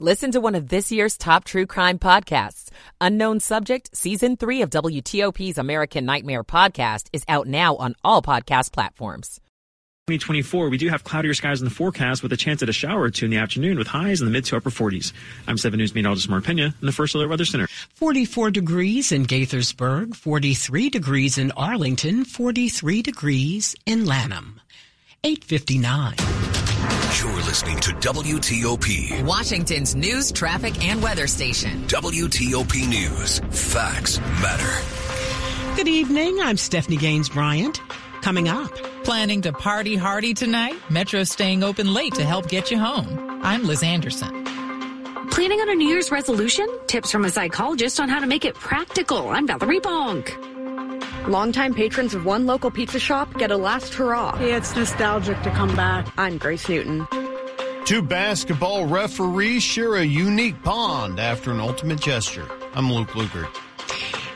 Listen to one of this year's top true crime podcasts. Unknown Subject, Season 3 of WTOP's American Nightmare podcast is out now on all podcast platforms. 2024, we do have cloudier skies in the forecast with a chance at a shower or two in the afternoon with highs in the mid to upper 40s. I'm 7 News meteorologist Mark Pena in the First Alert Weather Center. 44 degrees in Gaithersburg, 43 degrees in Arlington, 43 degrees in Lanham. 859. You're listening to WTOP, Washington's news, traffic, and weather station. WTOP News. Facts matter. Good evening. I'm Stephanie Gaines Bryant. Coming up. Planning to party hardy tonight? Metro's staying open late to help get you home. I'm Liz Anderson. Planning on a New Year's resolution? Tips from a psychologist on how to make it practical. I'm Valerie Bonk. Longtime patrons of one local pizza shop get a last hurrah. Yeah, it's nostalgic to come back. I'm Grace Newton. Two basketball referees share a unique bond after an ultimate gesture. I'm Luke Lukert.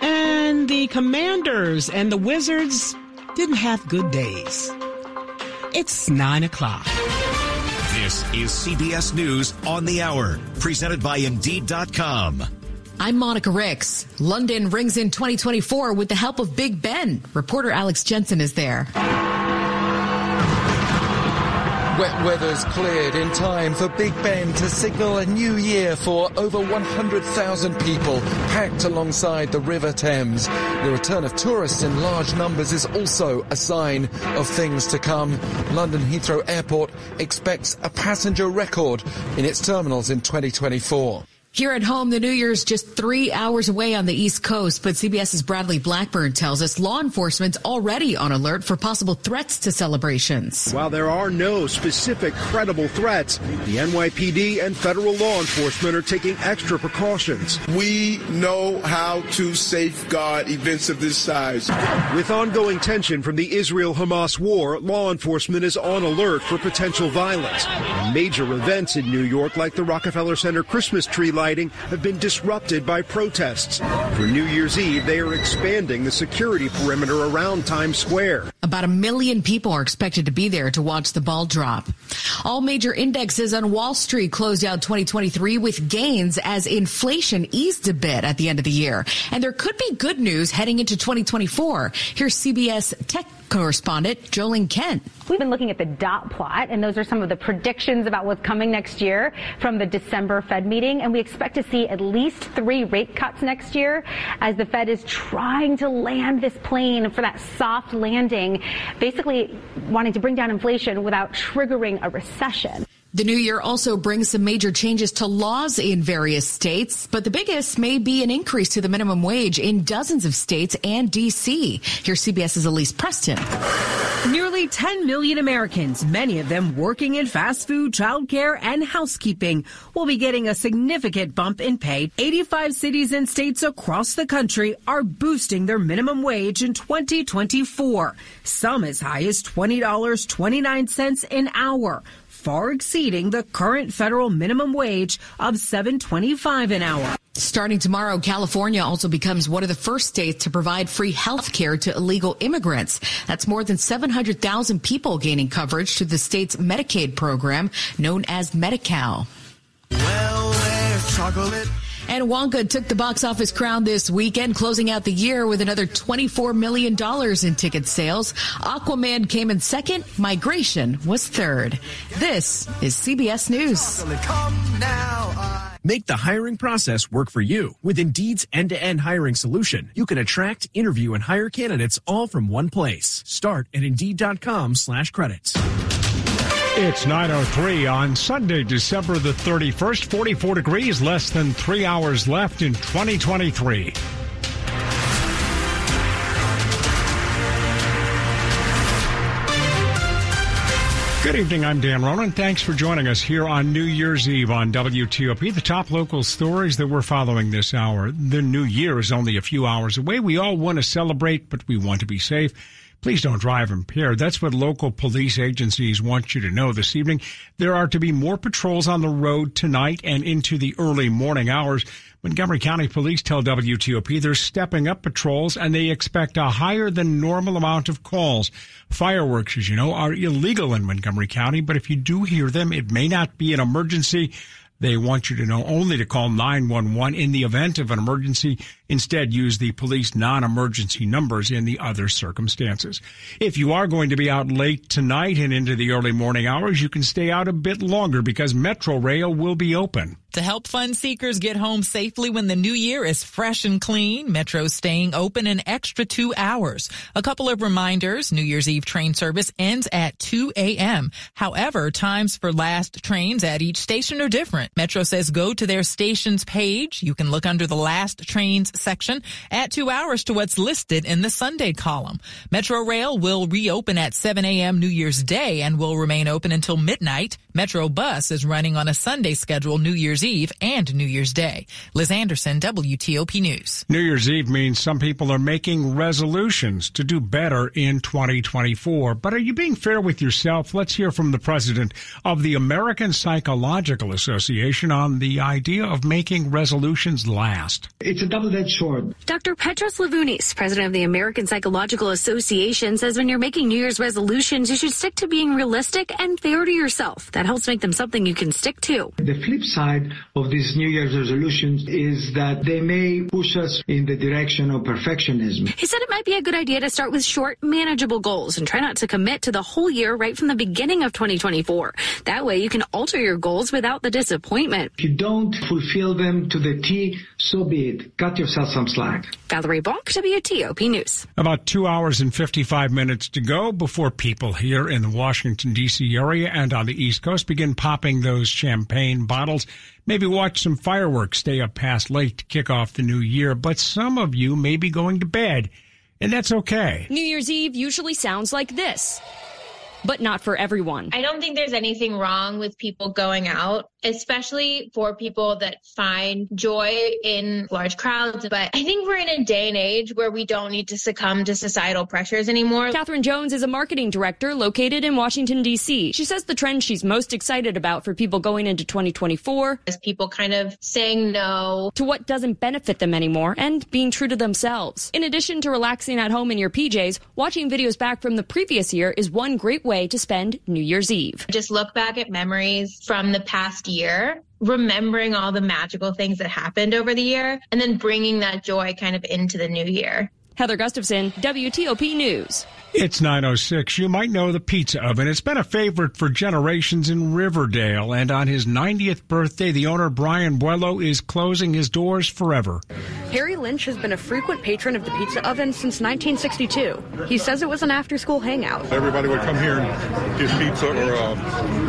And the Commanders and the Wizards didn't have good days. It's nine o'clock. This is CBS News on the Hour, presented by Indeed.com. I'm Monica Ricks. London rings in 2024 with the help of Big Ben. Reporter Alex Jensen is there. Wet weather's cleared in time for Big Ben to signal a new year for over 100,000 people packed alongside the River Thames. The return of tourists in large numbers is also a sign of things to come. London Heathrow Airport expects a passenger record in its terminals in 2024. Here at home, the New Year's just three hours away on the East Coast, but CBS's Bradley Blackburn tells us law enforcement's already on alert for possible threats to celebrations. While there are no specific credible threats, the NYPD and federal law enforcement are taking extra precautions. We know how to safeguard events of this size. With ongoing tension from the Israel-Hamas war, law enforcement is on alert for potential violence. Major events in New York, like the Rockefeller Center Christmas tree lighting, have been disrupted by protests. For New Year's Eve, they are expanding the security perimeter around Times Square. About a million people are expected to be there to watch the ball drop. All major indexes on Wall Street closed out 2023 with gains as inflation eased a bit at the end of the year. And there could be good news heading into 2024. Here's CBS Tech correspondent Jolene Kent. We've been looking at the dot plot, and those are some of the predictions about what's coming next year from the December Fed meeting. And we expect to see at least three rate cuts next year as the Fed is trying to land this plane for that soft landing, basically wanting to bring down inflation without triggering a recession. The new year also brings some major changes to laws in various states, but the biggest may be an increase to the minimum wage in dozens of states and D.C. Here's CBS's Elise Preston. Nearly 10 million Americans, many of them working in fast food, childcare, and housekeeping, will be getting a significant bump in pay. 85 cities and states across the country are boosting their minimum wage in 2024, some as high as $20.29 an hour far exceeding the current federal minimum wage of $7.25 an hour. Starting tomorrow, California also becomes one of the first states to provide free health care to illegal immigrants. That's more than 700,000 people gaining coverage through the state's Medicaid program known as Medi-Cal. Well, there's chocolate. And Wonka took the box office crown this weekend, closing out the year with another $24 million in ticket sales. Aquaman came in second. Migration was third. This is CBS News. Make the hiring process work for you. With Indeed's end-to-end hiring solution, you can attract, interview, and hire candidates all from one place. Start at Indeed.com slash credits. It's 9.03 on Sunday, December the 31st, 44 degrees, less than three hours left in 2023. Good evening. I'm Dan Ronan. Thanks for joining us here on New Year's Eve on WTOP. The top local stories that we're following this hour. The new year is only a few hours away. We all want to celebrate, but we want to be safe. Please don't drive impaired. That's what local police agencies want you to know this evening. There are to be more patrols on the road tonight and into the early morning hours. Montgomery County Police tell WTOP they're stepping up patrols and they expect a higher than normal amount of calls. Fireworks, as you know, are illegal in Montgomery County, but if you do hear them, it may not be an emergency. They want you to know only to call 911 in the event of an emergency. Instead, use the police non-emergency numbers in the other circumstances. If you are going to be out late tonight and into the early morning hours, you can stay out a bit longer because Metro Rail will be open. To help fun seekers get home safely when the new year is fresh and clean, Metro's staying open an extra two hours. A couple of reminders, New Year's Eve train service ends at 2 a.m. However, times for last trains at each station are different. Metro says go to their station's page. You can look under the last trains section, add two hours to what's listed in the Sunday column. Metro Rail will reopen at 7 a.m. New Year's Day and will remain open until midnight. Metro Bus is running on a Sunday schedule New Year's Eve and New Year's Day. Liz Anderson, WTOP News. New Year's Eve means some people are making resolutions to do better in 2024. But are you being fair with yourself? Let's hear from the president of the American Psychological Association on the idea of making resolutions last. It's a double-edged sword. Dr. Petros Levounis, president of the American Psychological Association, says when you're making New Year's resolutions, you should stick to being realistic and fair to yourself. That helps make them something you can stick to. The flip side of these New Year's resolutions is that they may push us in the direction of perfectionism. He said it might be a good idea to start with short, manageable goals and try not to commit to the whole year right from the beginning of 2024. That way you can alter your goals without the disappointment. If you don't fulfill them to the T, so be it. Cut yourself some slack. Valerie Bonk, WTOP News. About two hours and 55 minutes to go before people here in the Washington, D.C. area and on the East Coast begin popping those champagne bottles. Maybe watch some fireworks, stay up past late to kick off the new year, but some of you may be going to bed, and that's okay. New Year's Eve usually sounds like this but not for everyone. I don't think there's anything wrong with people going out, especially for people that find joy in large crowds. But I think we're in a day and age where we don't need to succumb to societal pressures anymore. Catherine Jones is a marketing director located in Washington, D.C. She says the trend she's most excited about for people going into 2024 is people kind of saying no to what doesn't benefit them anymore and being true to themselves. In addition to relaxing at home in your PJs, watching videos back from the previous year is one great way to spend New Year's Eve. Just look back at memories from the past year remembering all the magical things that happened over the year and then bringing that joy kind of into the new year. Heather Gustafson, WTOP News. It's 906. You might know the pizza oven. It's been a favorite for generations in Riverdale. And on his 90th birthday, the owner, Brian Buello, is closing his doors forever. Harry Lynch has been a frequent patron of the pizza oven since 1962. He says it was an after school hangout. Everybody would come here and get pizza or a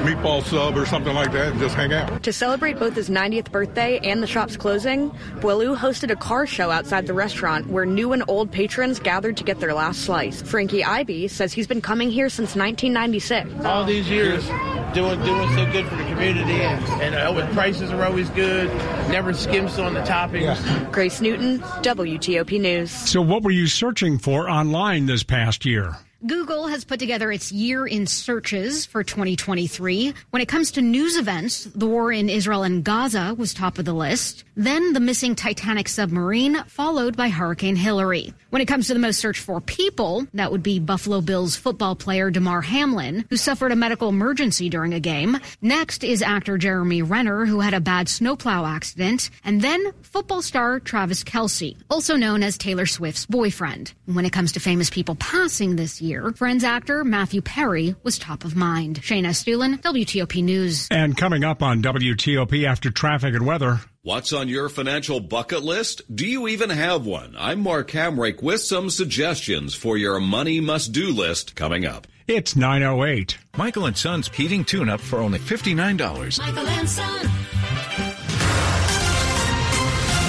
meatball sub or something like that and just hang out. To celebrate both his 90th birthday and the shop's closing, Buello hosted a car show outside the restaurant where new and old patrons gathered to get their last slice. Frankie Ivy says he's been coming here since 1996. All these years, doing doing so good for the community, and, and uh, prices are always good. Never skimps on the toppings. Yeah. Grace Newton, WTOP News. So, what were you searching for online this past year? Google has put together its year in searches for 2023. When it comes to news events, the war in Israel and Gaza was top of the list. Then the missing Titanic submarine, followed by Hurricane Hilary. When it comes to the most searched for people, that would be Buffalo Bills football player Damar Hamlin, who suffered a medical emergency during a game. Next is actor Jeremy Renner, who had a bad snowplow accident. And then football star Travis Kelce, also known as Taylor Swift's boyfriend. When it comes to famous people passing this year, year, Friends actor Matthew Perry was top of mind. Shayna Estulin, WTOP News. And coming up on WTOP after traffic and weather. What's on your financial bucket list? Do you even have one? I'm Mark Hamrick with some suggestions for your money must do list coming up. It's 908. Michael and Son's heating tune up for only $59. Michael and Son.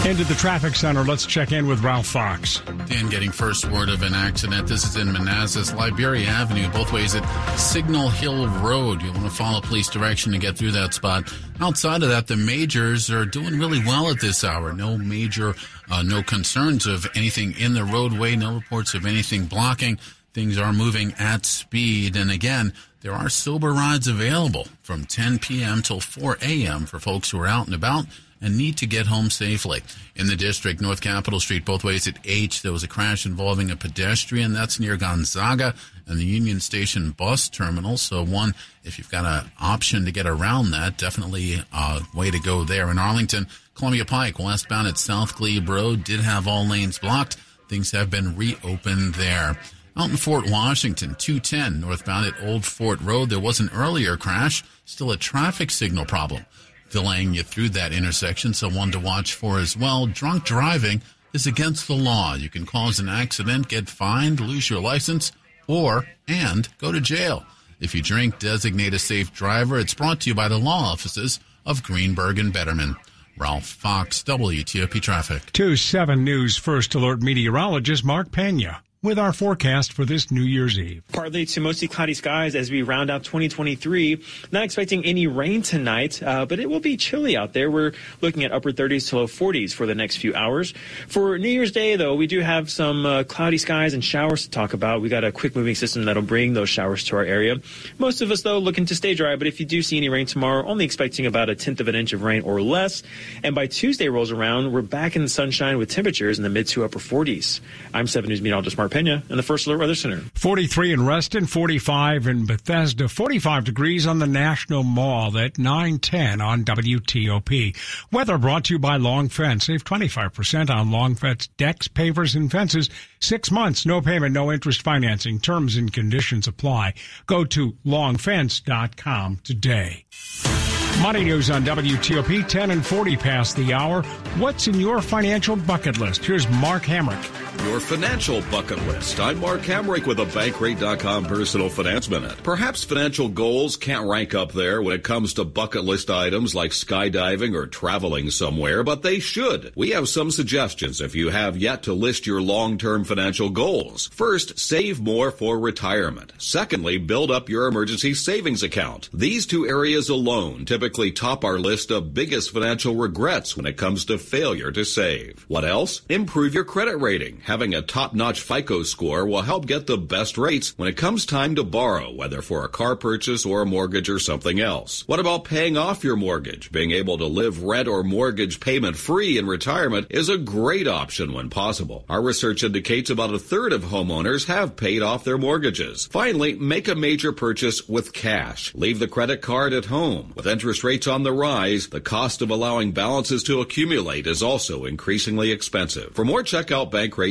Into the traffic center, let's check in with Ralph Fox. Dan getting first word of an accident. This is in Manassas, Liberia Avenue, both ways at Signal Hill Road. You'll want to follow police direction to get through that spot. Outside of that, the majors are doing really well at this hour. No major, uh, no concerns of anything in the roadway, no reports of anything blocking. Things are moving at speed. And again, there are sober rides available from 10 p.m. till 4 a.m. for folks who are out and about and need to get home safely. In the district, North Capitol Street, both ways at H, there was a crash involving a pedestrian. That's near Gonzaga and the Union Station bus terminal. So, one, if you've got an option to get around that, definitely a way to go there. In Arlington, Columbia Pike, westbound at South Glebe Road, did have all lanes blocked. Things have been reopened there. Out in Fort Washington, 210 northbound at Old Fort Road, there was an earlier crash, still a traffic signal problem delaying you through that intersection, so one to watch for as well. Drunk driving is against the law. You can cause an accident, get fined, lose your license, or, and go to jail. If you drink, designate a safe driver. It's brought to you by the law offices of Greenberg and Bederman. Ralph Fox, WTOP Traffic. 2 7 News First Alert meteorologist Mark Pena with our forecast for this New Year's Eve. Partly to mostly cloudy skies as we round out 2023. Not expecting any rain tonight, uh, but it will be chilly out there. We're looking at upper 30s to low 40s for the next few hours. For New Year's Day, though, we do have some uh, cloudy skies and showers to talk about. We got a quick moving system that'll bring those showers to our area. Most of us, though, looking to stay dry, but if you do see any rain tomorrow, only expecting about a tenth of an inch of rain or less. And by Tuesday rolls around, we're back in the sunshine with temperatures in the mid to upper 40s. I'm 7 News meteorologist Mark Pena in the First Alert Weather Center. 43 in Reston, 45 in Bethesda, 45 degrees on the National Mall at 910 on WTOP. Weather brought to you by Long Fence. Save 25% on Long Fence decks, pavers, and fences. Six months, no payment, no interest financing. Terms and conditions apply. Go to longfence.com today. Money news on WTOP, 10 and 40 past the hour. What's in your financial bucket list? Here's Mark Hamrick. Your financial bucket list. I'm Mark Hamrick with a Bankrate.com personal finance minute. Perhaps financial goals can't rank up there when it comes to bucket list items like skydiving or traveling somewhere, but they should. We have some suggestions if you have yet to list your long-term financial goals. First, save more for retirement. Secondly, build up your emergency savings account. These two areas alone typically top our list of biggest financial regrets when it comes to failure to save. What else? Improve your credit rating having a top-notch FICO score will help get the best rates when it comes time to borrow, whether for a car purchase or a mortgage or something else. What about paying off your mortgage? Being able to live rent or mortgage payment free in retirement is a great option when possible. Our research indicates about a third of homeowners have paid off their mortgages. Finally, make a major purchase with cash. Leave the credit card at home. With interest rates on the rise, the cost of allowing balances to accumulate is also increasingly expensive. For more, check out Bankrate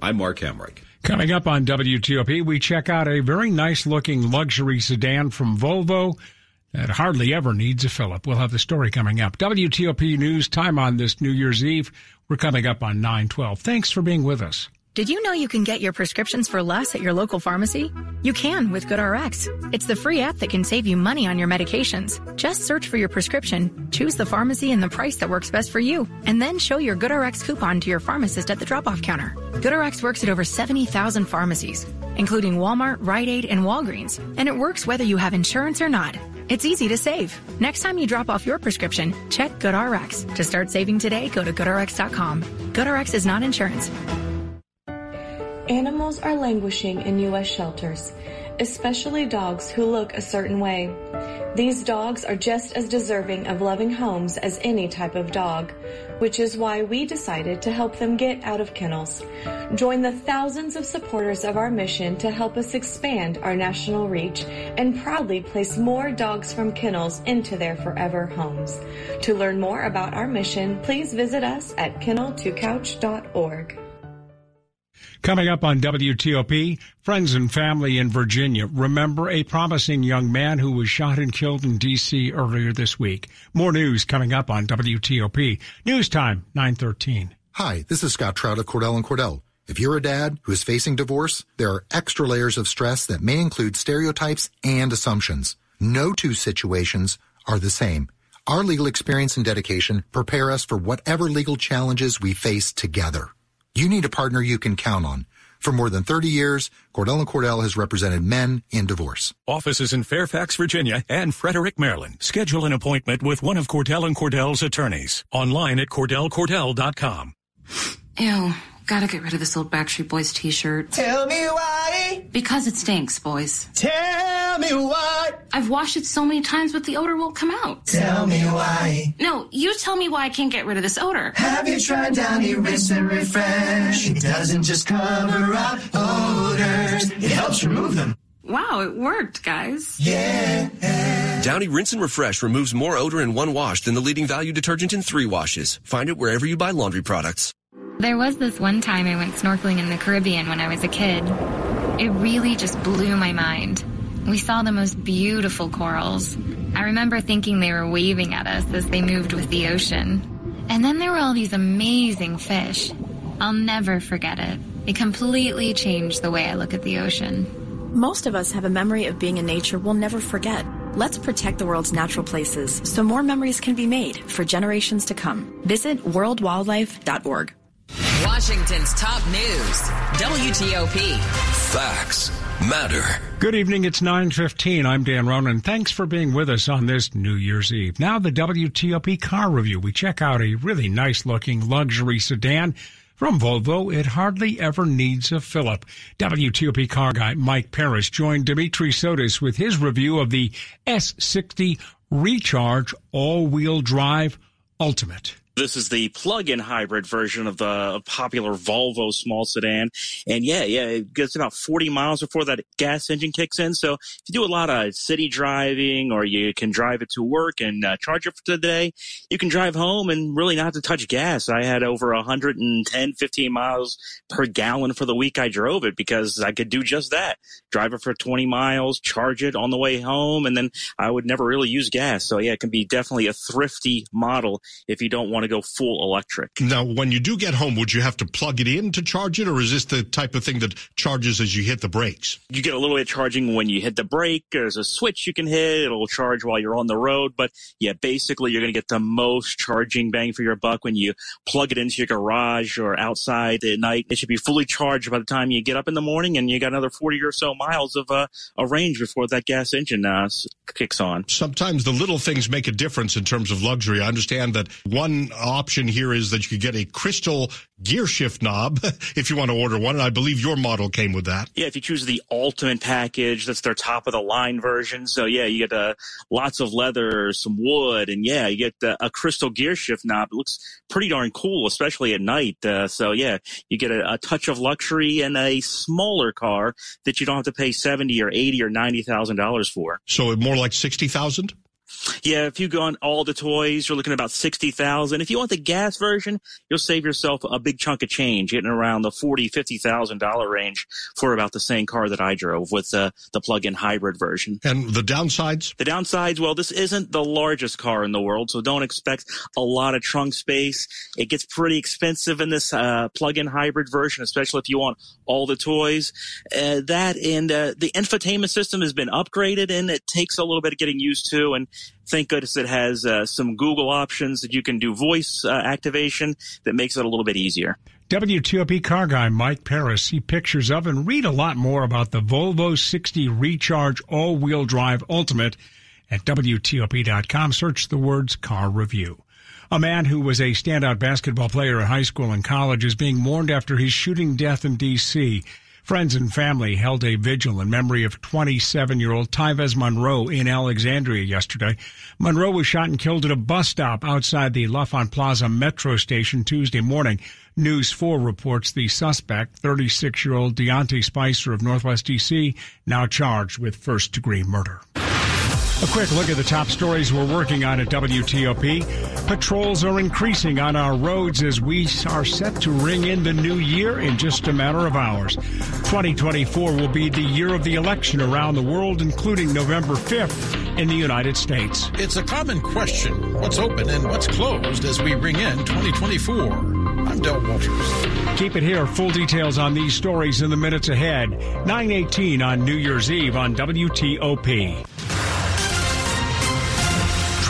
I'm Mark Hamrick. Coming up on WTOP, we check out a very nice looking luxury sedan from Volvo that hardly ever needs a Philip. We'll have the story coming up. WTOP News time on this New Year's Eve. We're coming up on 912. Thanks for being with us. Did you know you can get your prescriptions for less at your local pharmacy? You can with GoodRx. It's the free app that can save you money on your medications. Just search for your prescription, choose the pharmacy and the price that works best for you, and then show your GoodRx coupon to your pharmacist at the drop-off counter. GoodRx works at over 70,000 pharmacies, including Walmart, Rite Aid, and Walgreens, and it works whether you have insurance or not. It's easy to save. Next time you drop off your prescription, check GoodRx. To start saving today, go to GoodRx.com. GoodRx is not insurance. Animals are languishing in U.S. shelters, especially dogs who look a certain way. These dogs are just as deserving of loving homes as any type of dog, which is why we decided to help them get out of kennels. Join the thousands of supporters of our mission to help us expand our national reach and proudly place more dogs from kennels into their forever homes. To learn more about our mission, please visit us at kennel2couch.org. Coming up on WTOP, friends and family in Virginia remember a promising young man who was shot and killed in D.C. earlier this week. More news coming up on WTOP. News time, 913. Hi, this is Scott Trout of Cordell and Cordell. If you're a dad who is facing divorce, there are extra layers of stress that may include stereotypes and assumptions. No two situations are the same. Our legal experience and dedication prepare us for whatever legal challenges we face together. You need a partner you can count on. For more than 30 years, Cordell & Cordell has represented men in divorce. Offices in Fairfax, Virginia and Frederick, Maryland. Schedule an appointment with one of Cordell & Cordell's attorneys. Online at CordellCordell.com. Ew, gotta get rid of this old Backstreet Boys t-shirt. Tell me why. Because it stinks, boys. Tell me why. I've washed it so many times, but the odor won't come out. Tell me why. No, you tell me why I can't get rid of this odor. Have you tried Downy Rinse and Refresh? It doesn't just cover up odors, it helps remove them. Wow, it worked, guys. Yeah. Downy Rinse and Refresh removes more odor in one wash than the leading value detergent in three washes. Find it wherever you buy laundry products. There was this one time I went snorkeling in the Caribbean when I was a kid. It really just blew my mind. We saw the most beautiful corals. I remember thinking they were waving at us as they moved with the ocean. And then there were all these amazing fish. I'll never forget it. It completely changed the way I look at the ocean. Most of us have a memory of being in nature we'll never forget. Let's protect the world's natural places so more memories can be made for generations to come. Visit worldwildlife.org. Washington's top news WTOP. Facts matter. Good evening. It's 9:15. I'm Dan Ronan. Thanks for being with us on this New Year's Eve. Now the WTOP car review. We check out a really nice looking luxury sedan from Volvo, it hardly ever needs a fill-up. WTOP car guy Mike Paris joined Dimitri Sotis with his review of the S60 Recharge all-wheel drive Ultimate. This is the plug-in hybrid version of the popular Volvo small sedan. And yeah, yeah, it gets about 40 miles before that gas engine kicks in. So if you do a lot of city driving or you can drive it to work and uh, charge it for the day, you can drive home and really not to touch gas. I had over 110, 15 miles per gallon for the week I drove it because I could do just that. Drive it for 20 miles, charge it on the way home, and then I would never really use gas. So yeah, it can be definitely a thrifty model if you don't want to go full electric. Now, when you do get home, would you have to plug it in to charge it, or is this the type of thing that charges as you hit the brakes? You get a little bit of charging when you hit the brake. There's a switch you can hit. It'll charge while you're on the road. But yeah, basically, you're going to get the most charging bang for your buck when you plug it into your garage or outside at night. It should be fully charged by the time you get up in the morning, and you got another 40 or so miles of uh, a range before that gas engine uh, kicks on. Sometimes the little things make a difference in terms of luxury. I understand that one option here is that you could get a crystal gear shift knob if you want to order one. And I believe your model came with that. Yeah, if you choose the ultimate package, that's their top of the line version. So yeah, you get uh, lots of leather, some wood, and yeah, you get uh, a crystal gear shift knob. It looks pretty darn cool, especially at night. Uh, so yeah, you get a, a touch of luxury and a smaller car that you don't have to pay seventy or eighty or ninety thousand dollars for. So more like sixty thousand. Yeah, if you go on all the toys, you're looking at about sixty thousand. If you want the gas version, you'll save yourself a big chunk of change, getting around the forty, fifty thousand dollar range for about the same car that I drove with the the plug-in hybrid version. And the downsides? The downsides, well, this isn't the largest car in the world, so don't expect a lot of trunk space. It gets pretty expensive in this uh, plug-in hybrid version, especially if you want all the toys. Uh, that and uh, the infotainment system has been upgraded, and it takes a little bit of getting used to. And Thank goodness it has uh, some Google options that you can do voice uh, activation that makes it a little bit easier. WTOP car guy Mike Paris. See pictures of and read a lot more about the Volvo 60 Recharge All Wheel Drive Ultimate at WTOP.com. Search the words car review. A man who was a standout basketball player in high school and college is being mourned after his shooting death in D.C. Friends and family held a vigil in memory of 27-year-old Tyvez Monroe in Alexandria yesterday. Monroe was shot and killed at a bus stop outside the L'Enfant Plaza metro station Tuesday morning. News 4 reports the suspect, 36-year-old Deontay Spicer of Northwest D.C., now charged with first-degree murder. A quick look at the top stories we're working on at WTOP. Patrols are increasing on our roads as we are set to ring in the new year in just a matter of hours. 2024 will be the year of the election around the world, including November 5th in the United States. It's a common question what's open and what's closed as we ring in 2024. I'm Del Walters. Keep it here. Full details on these stories in the minutes ahead. 918 on New Year's Eve on WTOP.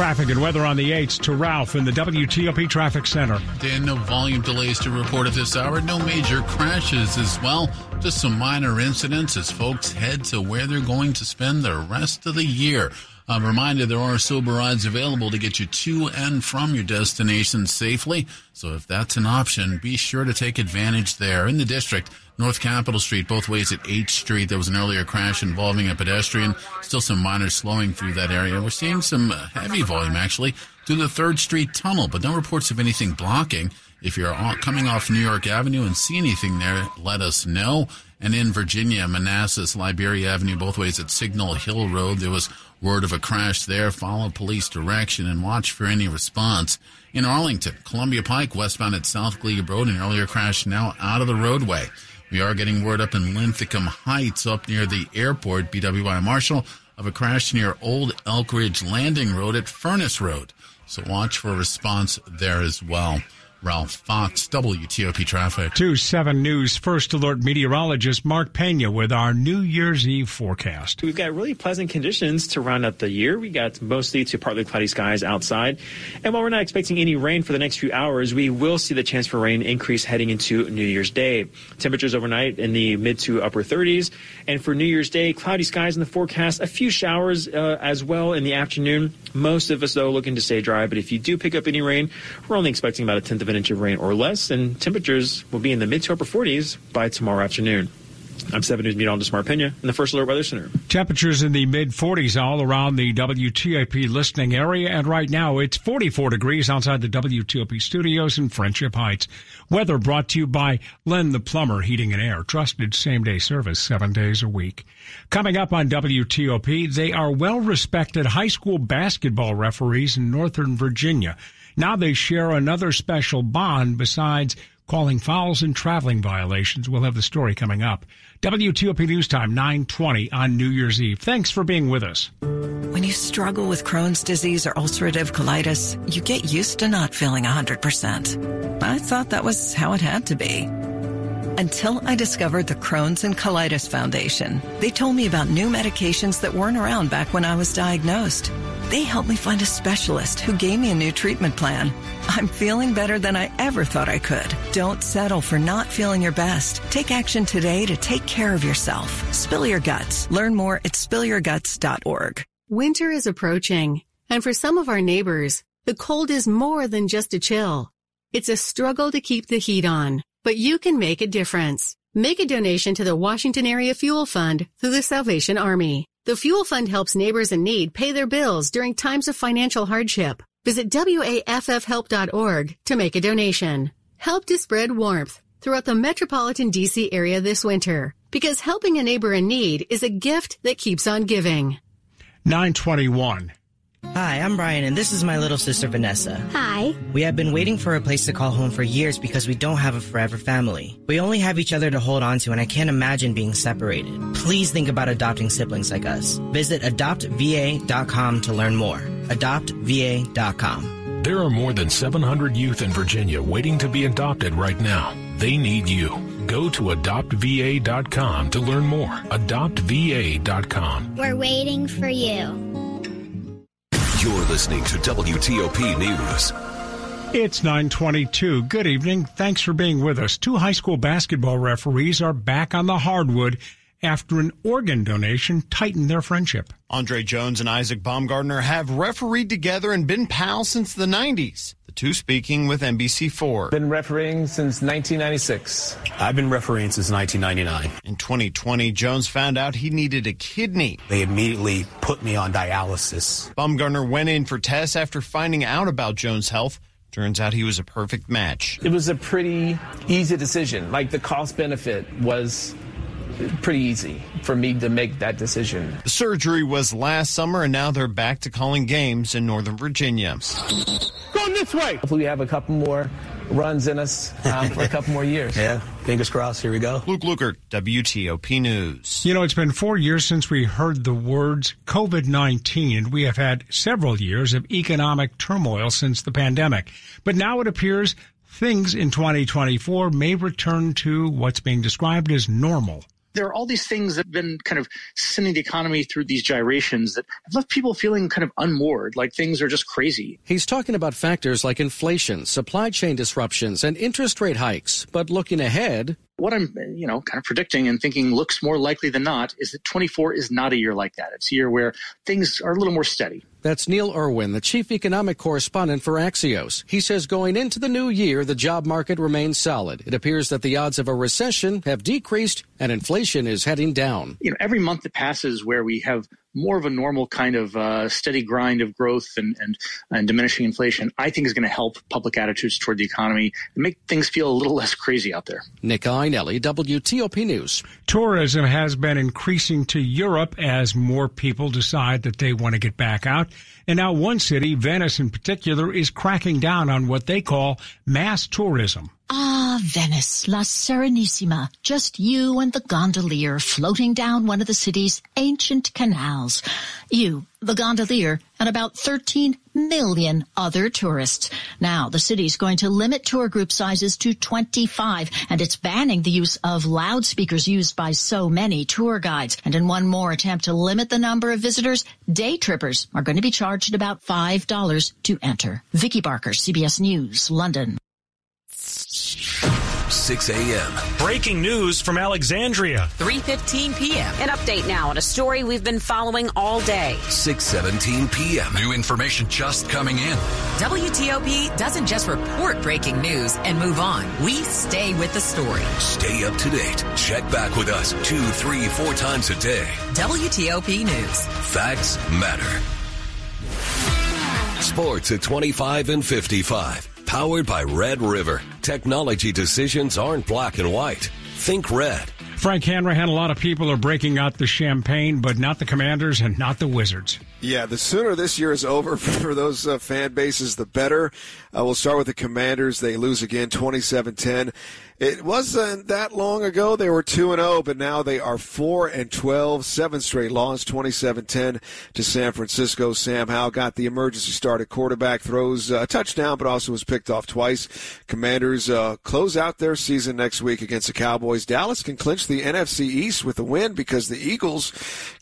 Traffic and weather on the 8s to Ralph in the WTOP Traffic Center. Dan, no volume delays to report at this hour. No major crashes as well. Just some minor incidents as folks head to where they're going to spend the rest of the year. A reminded there are sober rides available to get you to and from your destination safely. So if that's an option, be sure to take advantage there. In the district, North Capitol Street, both ways at H Street, there was an earlier crash involving a pedestrian. Still some minor slowing through that area. We're seeing some heavy volume actually through the 3rd Street tunnel, but no reports of anything blocking. If you're coming off New York Avenue and see anything there, let us know. And in Virginia, Manassas, Liberia Avenue, both ways at Signal Hill Road, there was word of a crash there. Follow police direction and watch for any response. In Arlington, Columbia Pike, westbound at South Glebe Road, an earlier crash now out of the roadway. We are getting word up in Linthicum Heights, up near the airport, BWI Marshall, of a crash near Old Elkridge Landing Road at Furnace Road. So watch for a response there as well. Ralph Fox, WTOP Traffic. 2 7 News First Alert meteorologist Mark Pena with our New Year's Eve forecast. We've got really pleasant conditions to round up the year. We got mostly to partly cloudy skies outside. And while we're not expecting any rain for the next few hours, we will see the chance for rain increase heading into New Year's Day. Temperatures overnight in the mid to upper 30s. And for New Year's Day, cloudy skies in the forecast, a few showers uh, as well in the afternoon. Most of us, though, looking to stay dry. But if you do pick up any rain, we're only expecting about a tenth of an inch of rain or less, and temperatures will be in the mid to upper 40s by tomorrow afternoon. I'm 7 News meteorologist Mark Pena in the First Alert Weather Center. Temperatures in the mid 40s all around the WTOP listening area, and right now it's 44 degrees outside the WTOP studios in Friendship Heights. Weather brought to you by Len the Plumber Heating and Air, trusted same day service seven days a week. Coming up on WTOP, they are well respected high school basketball referees in Northern Virginia. Now they share another special bond besides calling fouls and traveling violations. We'll have the story coming up. WTOP News Time, 920 on New Year's Eve. Thanks for being with us. When you struggle with Crohn's disease or ulcerative colitis, you get used to not feeling 100%. I thought that was how it had to be. Until I discovered the Crohn's and Colitis Foundation. They told me about new medications that weren't around back when I was diagnosed. They helped me find a specialist who gave me a new treatment plan. I'm feeling better than I ever thought I could. Don't settle for not feeling your best. Take action today to take care of yourself. Spill your guts. Learn more at spillyourguts.org. Winter is approaching, and for some of our neighbors, the cold is more than just a chill. It's a struggle to keep the heat on, but you can make a difference. Make a donation to the Washington Area Fuel Fund through the Salvation Army. The Fuel Fund helps neighbors in need pay their bills during times of financial hardship. Visit WAFFhelp.org to make a donation. Help to spread warmth throughout the metropolitan DC area this winter because helping a neighbor in need is a gift that keeps on giving. 921. Hi, I'm Brian, and this is my little sister Vanessa. Hi. We have been waiting for a place to call home for years because we don't have a forever family. We only have each other to hold on to, and I can't imagine being separated. Please think about adopting siblings like us. Visit adoptva.com to learn more. AdoptVA.com. There are more than 700 youth in Virginia waiting to be adopted right now. They need you. Go to adoptva.com to learn more. AdoptVA.com. We're waiting for you. You're listening to WTOP News. It's 922. Good evening. Thanks for being with us. Two high school basketball referees are back on the hardwood after an organ donation tightened their friendship. Andre Jones and Isaac Baumgartner have refereed together and been pals since the 90s. The two speaking with NBC4. Been refereeing since 1996. I've been refereeing since 1999. In 2020, Jones found out he needed a kidney. They immediately put me on dialysis. Baumgartner went in for tests after finding out about Jones' health. Turns out he was a perfect match. It was a pretty easy decision. Like the cost benefit was pretty easy for me to make that decision. The surgery was last summer, and now they're back to calling games in Northern Virginia. Going this way. Hopefully, we have a couple more runs in us um, for a couple more years. Yeah, fingers crossed. Here we go. Luke Lukert, WTOP News. You know, it's been four years since we heard the words COVID 19, and we have had several years of economic turmoil since the pandemic. But now it appears things in 2024 may return to what's being described as normal. There are all these things that have been kind of sending the economy through these gyrations that have left people feeling kind of unmoored, like things are just crazy. He's talking about factors like inflation, supply chain disruptions, and interest rate hikes. But looking ahead, what I'm, you know, kind of predicting and thinking looks more likely than not is that 24 is not a year like that. It's a year where things are a little more steady. That's Neil Irwin, the chief economic correspondent for Axios. He says going into the new year, the job market remains solid. It appears that the odds of a recession have decreased and inflation is heading down. You know, every month that passes where we have more of a normal kind of uh, steady grind of growth and, and, and diminishing inflation, I think is going to help public attitudes toward the economy and make things feel a little less crazy out there. Nick Iannelli, WTOP News. Tourism has been increasing to Europe as more people decide that they want to get back out. And now one city, Venice in particular, is cracking down on what they call mass tourism. Ah, Venice, La Serenissima. Just you and the gondolier floating down one of the city's ancient canals. You, the gondolier, and about 13 million other tourists. Now, the city's going to limit tour group sizes to 25, and it's banning the use of loudspeakers used by so many tour guides. And in one more attempt to limit the number of visitors, day trippers are going to be charged about $5 to enter. Vicky Barker, CBS News, London. 6 a.m. Breaking news from Alexandria. 3:15 p.m. An update now on a story we've been following all day. 6:17 p.m. New information just coming in. WTOP doesn't just report breaking news and move on. We stay with the story. Stay up to date. Check back with us two, three, four times a day. WTOP News. Facts matter. Sports at 25 and 55. Powered by Red River. Technology decisions aren't black and white. Think red. Frank Hanrahan, a lot of people are breaking out the champagne, but not the Commanders and not the Wizards. Yeah, the sooner this year is over for those uh, fan bases, the better. Uh, we'll start with the Commanders. They lose again 27 10. It wasn't that long ago. They were 2 and 0, but now they are 4 and 12, seven straight loss, 27-10 to San Francisco. Sam Howell got the emergency start at quarterback, throws a touchdown, but also was picked off twice. Commanders uh, close out their season next week against the Cowboys. Dallas can clinch the NFC East with a win because the Eagles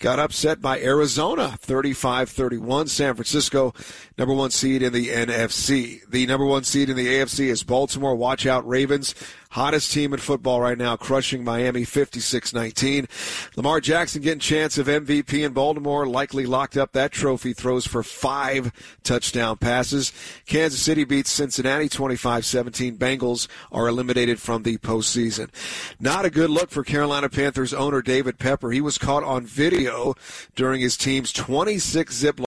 got upset by Arizona, 35-31. San Francisco, number one seed in the NFC. The number one seed in the AFC is Baltimore. Watch out, Ravens hottest team in football right now, crushing Miami 56-19. Lamar Jackson getting chance of MVP in Baltimore, likely locked up that trophy, throws for five touchdown passes. Kansas City beats Cincinnati 25-17. Bengals are eliminated from the postseason. Not a good look for Carolina Panthers owner David Tepper. He was caught on video during his team's 26 zip